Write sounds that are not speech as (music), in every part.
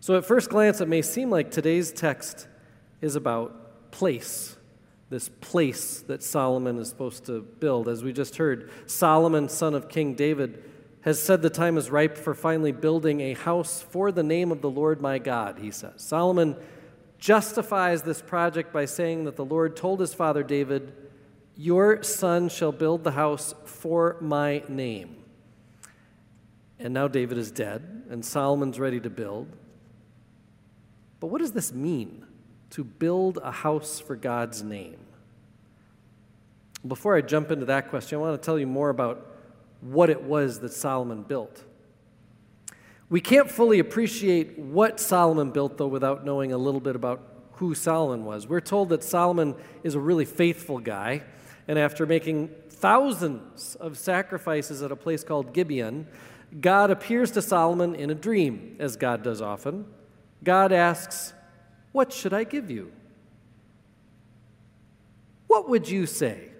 So, at first glance, it may seem like today's text is about place, this place that Solomon is supposed to build. As we just heard, Solomon, son of King David, has said the time is ripe for finally building a house for the name of the Lord my God, he says. Solomon justifies this project by saying that the Lord told his father David, Your son shall build the house for my name. And now David is dead, and Solomon's ready to build. But what does this mean, to build a house for God's name? Before I jump into that question, I want to tell you more about what it was that Solomon built. We can't fully appreciate what Solomon built, though, without knowing a little bit about who Solomon was. We're told that Solomon is a really faithful guy, and after making thousands of sacrifices at a place called Gibeon, God appears to Solomon in a dream, as God does often. God asks, What should I give you? What would you say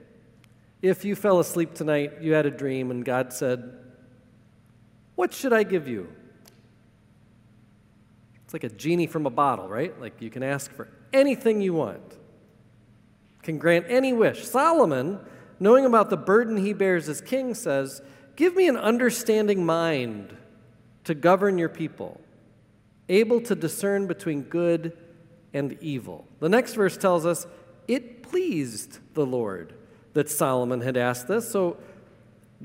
if you fell asleep tonight, you had a dream, and God said, What should I give you? It's like a genie from a bottle, right? Like you can ask for anything you want, can grant any wish. Solomon, knowing about the burden he bears as king, says, Give me an understanding mind to govern your people, able to discern between good and evil. The next verse tells us it pleased the Lord that Solomon had asked this. So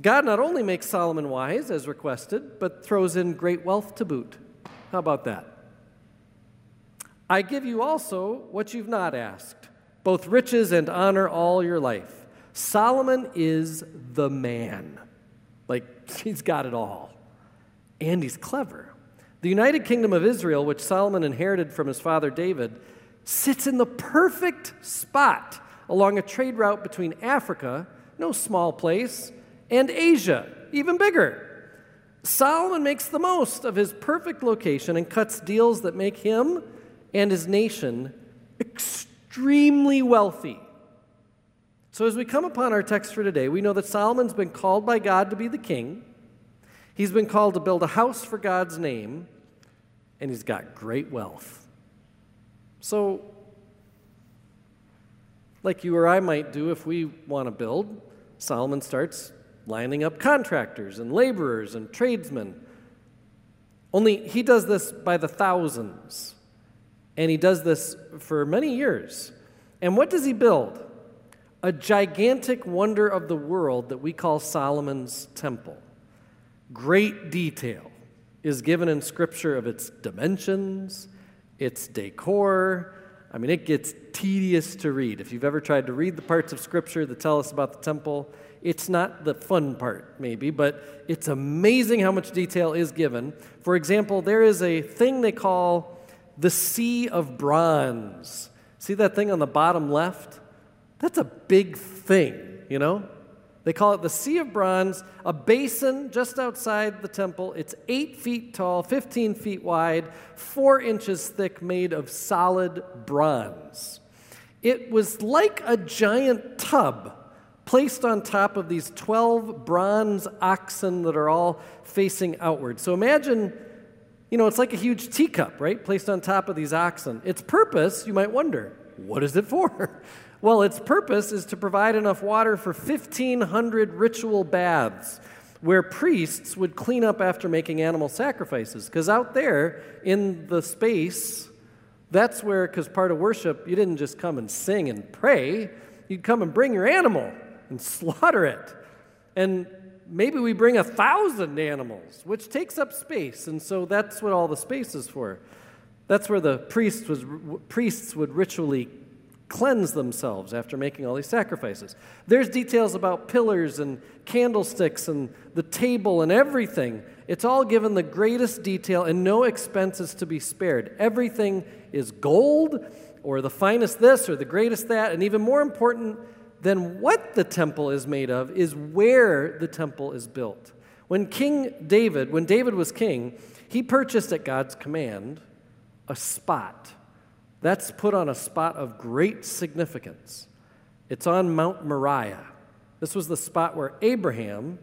God not only makes Solomon wise as requested, but throws in great wealth to boot. How about that? I give you also what you've not asked, both riches and honor all your life. Solomon is the man. Like, (laughs) he's got it all. And he's clever. The United Kingdom of Israel, which Solomon inherited from his father David, sits in the perfect spot along a trade route between Africa, no small place, and Asia, even bigger. Solomon makes the most of his perfect location and cuts deals that make him and his nation extremely wealthy. So, as we come upon our text for today, we know that Solomon's been called by God to be the king. He's been called to build a house for God's name, and he's got great wealth. So, like you or I might do if we want to build, Solomon starts lining up contractors and laborers and tradesmen. Only he does this by the thousands, and he does this for many years. And what does he build? a gigantic wonder of the world that we call Solomon's temple. Great detail is given in Scripture of its dimensions, its decor. I mean, it gets tedious to read. If you've ever tried to read the parts of Scripture that tell us about the temple, it's not the fun part, maybe, but it's amazing how much detail is given. For example, there is a thing they call the Sea of Bronze. See that thing on the bottom left? That's a big thing, you know? They call it the Sea of Bronze, a basin just outside the temple. It's eight feet tall, 15 feet wide, four inches thick, made of solid bronze. It was like a giant tub placed on top of these 12 bronze oxen that are all facing outward. So imagine, you know, it's like a huge teacup, right? Placed on top of these oxen. Its purpose, you might wonder, what is it for? (laughs) Well, its purpose is to provide enough water for 1,500 ritual baths where priests would clean up after making animal sacrifices. Because out there in the space, that's where, because part of worship, you didn't just come and sing and pray, you'd come and bring your animal and (laughs) slaughter it. And maybe we bring a thousand animals, which takes up space. And so that's what all the space is for. That's where the priests, was, priests would ritually cleanse themselves after making all these sacrifices. There's details about pillars and candlesticks and the table and everything. It's all given the greatest detail and no expenses to be spared. Everything is gold or the finest this or the greatest that, and even more important than what the temple is made of is where the temple is built. When King David, when David was king, he purchased at God's command a spot that's put on a spot of great significance. It's on Mount Moriah. This was the spot where Abraham,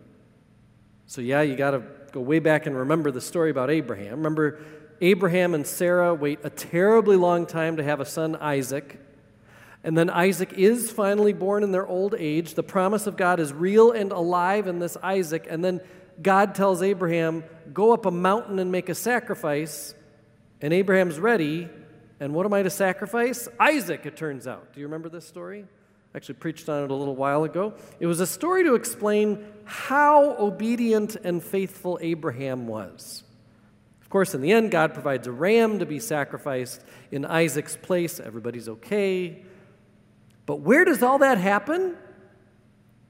so yeah, you got to go way back and remember the story about Abraham. Remember, Abraham and Sarah wait a terribly long time to have a son, Isaac. And then Isaac is finally born in their old age. The promise of God is real and alive in this Isaac. And then God tells Abraham, Go up a mountain and make a sacrifice. And Abraham's ready. And what am I to sacrifice? Isaac, it turns out. Do you remember this story? I actually preached on it a little while ago. It was a story to explain how obedient and faithful Abraham was. Of course, in the end, God provides a ram to be sacrificed in Isaac's place. Everybody's okay. But where does all that happen?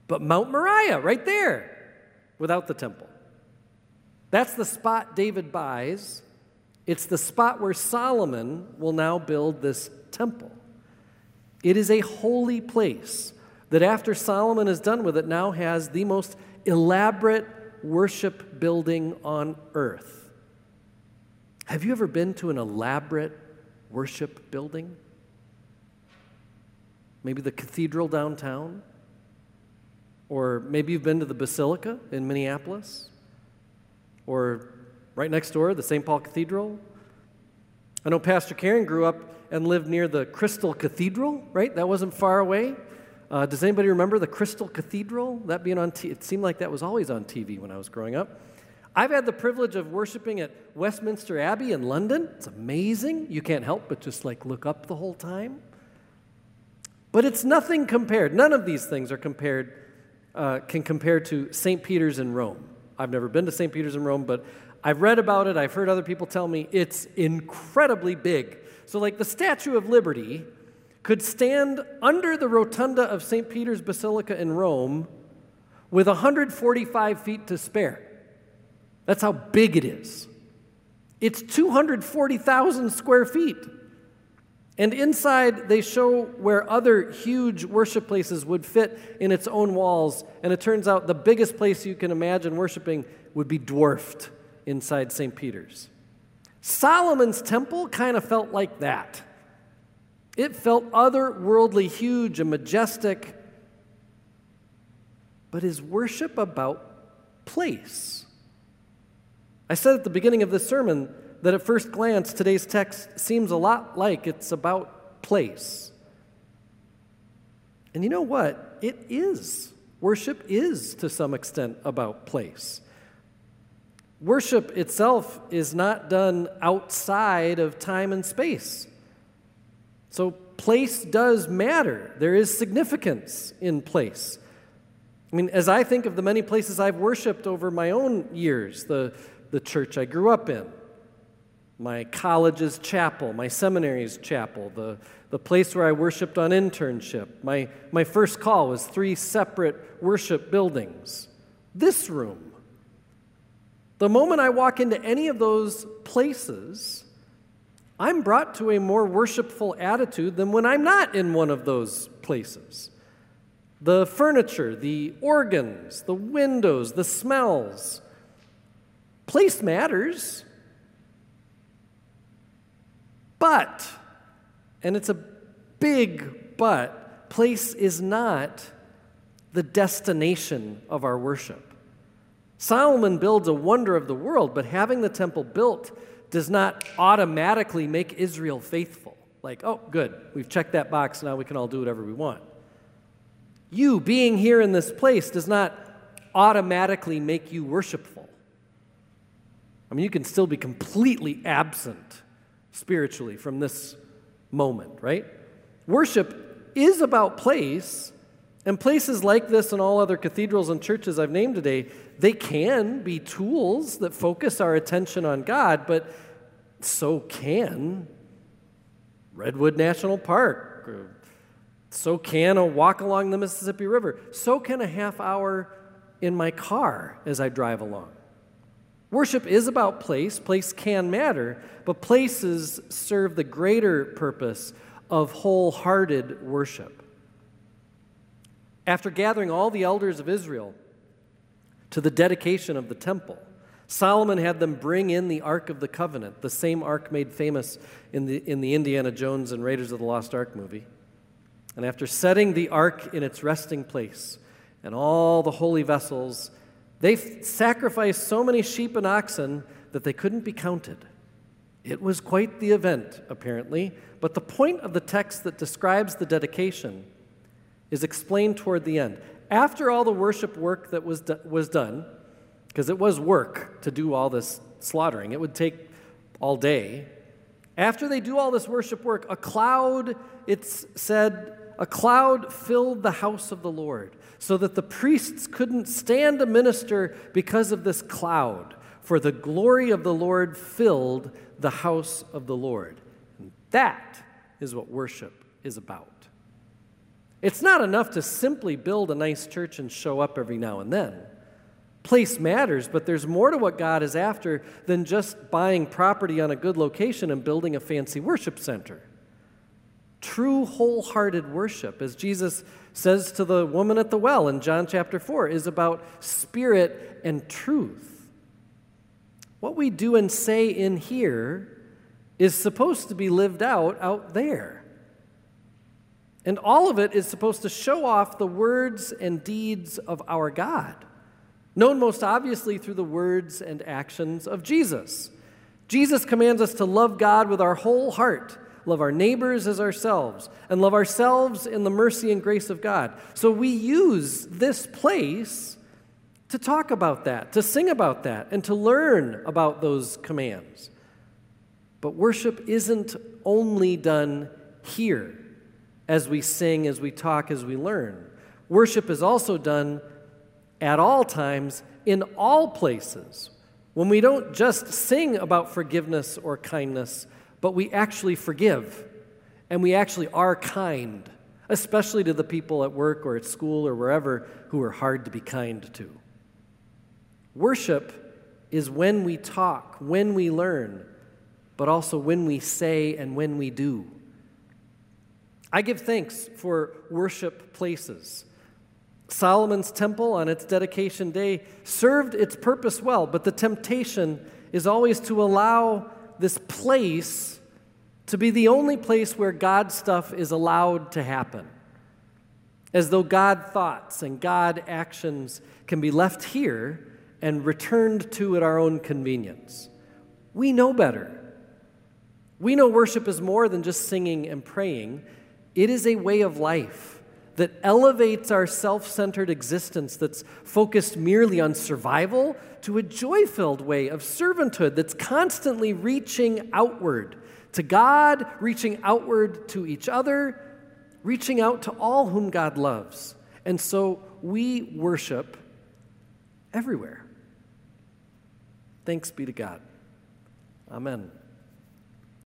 But Mount Moriah, right there, without the temple. That's the spot David buys. It's the spot where Solomon will now build this temple. It is a holy place that, after Solomon is done with it, now has the most elaborate worship building on earth. Have you ever been to an elaborate worship building? Maybe the cathedral downtown? Or maybe you've been to the Basilica in Minneapolis? Or right next door, the St. Paul Cathedral? I know Pastor Karen grew up and lived near the Crystal Cathedral, right? That wasn't far away. Uh, does anybody remember the Crystal Cathedral? That being on, t- it seemed like that was always on TV when I was growing up. I've had the privilege of worshiping at Westminster Abbey in London. It's amazing. You can't help but just like look up the whole time. But it's nothing compared. None of these things are compared, uh, can compare to St. Peter's in Rome. I've never been to St. Peter's in Rome, but I've read about it. I've heard other people tell me it's incredibly big. So, like the Statue of Liberty could stand under the rotunda of St. Peter's Basilica in Rome with 145 feet to spare. That's how big it is. It's 240,000 square feet. And inside, they show where other huge worship places would fit in its own walls. And it turns out the biggest place you can imagine worshiping would be dwarfed inside St. Peter's. Solomon's temple kind of felt like that. It felt otherworldly huge and majestic. But is worship about place? I said at the beginning of this sermon that at first glance, today's text seems a lot like it's about place. And you know what? It is. Worship is, to some extent, about place. Worship itself is not done outside of time and space. So, place does matter. There is significance in place. I mean, as I think of the many places I've worshiped over my own years, the, the church I grew up in, my college's chapel, my seminary's chapel, the, the place where I worshiped on internship. My, my first call was three separate worship buildings. This room. The moment I walk into any of those places, I'm brought to a more worshipful attitude than when I'm not in one of those places. The furniture, the organs, the windows, the smells. Place matters. But, and it's a big but, place is not the destination of our worship. Solomon builds a wonder of the world, but having the temple built does not automatically make Israel faithful. Like, oh, good, we've checked that box, now we can all do whatever we want. You being here in this place does not automatically make you worshipful. I mean, you can still be completely absent spiritually from this moment, right? Worship is about place, and places like this and all other cathedrals and churches I've named today, they can be tools that focus our attention on God, but so can Redwood National Park. So can a walk along the Mississippi River. So can a half hour in my car as I drive along. Worship is about place, place can matter, but places serve the greater purpose of wholehearted worship. After gathering all the elders of Israel to the dedication of the temple, Solomon had them bring in the Ark of the Covenant, the same ark made famous in the, in the Indiana Jones and Raiders of the Lost Ark movie. And after setting the ark in its resting place and all the holy vessels, they sacrificed so many sheep and oxen that they couldn't be counted. It was quite the event, apparently, but the point of the text that describes the dedication is explained toward the end. After all the worship work that was, do- was done, because it was work to do all this slaughtering, it would take all day. After they do all this worship work, a cloud, it's said, a cloud filled the house of the Lord, so that the priests couldn't stand to minister because of this cloud, for the glory of the Lord filled the house of the Lord. And that is what worship is about. It's not enough to simply build a nice church and show up every now and then. Place matters, but there's more to what God is after than just buying property on a good location and building a fancy worship center. True wholehearted worship, as Jesus says to the woman at the well in John chapter 4, is about spirit and truth. What we do and say in here is supposed to be lived out out there. And all of it is supposed to show off the words and deeds of our God known most obviously through the words and actions of Jesus. Jesus commands us to love God with our whole heart, love our neighbors as ourselves, and love ourselves in the mercy and grace of God. So we use this place to talk about that, to sing about that, and to learn about those commands. But worship isn't only done here as we sing, as we talk, as we learn. Worship is also done at all times, in all places. When we don't just sing about forgiveness or kindness, but we actually forgive and we actually are kind, especially to the people at work or at school or wherever who are hard to be kind to. Worship is when we talk, when we learn, but also when we say and when we do. I give thanks for worship places. Solomon's temple on its dedication day served its purpose well, but the temptation is always to allow this place to be the only place where God stuff is allowed to happen. As though God thoughts and God actions can be left here and returned to at our own convenience. We know better. We know worship is more than just singing and praying, it is a way of life that elevates our self centered existence that's focused merely on survival to a joy filled way of servanthood that's constantly reaching outward to God, reaching outward to each other, reaching out to all whom God loves. And so we worship everywhere. Thanks be to God. Amen.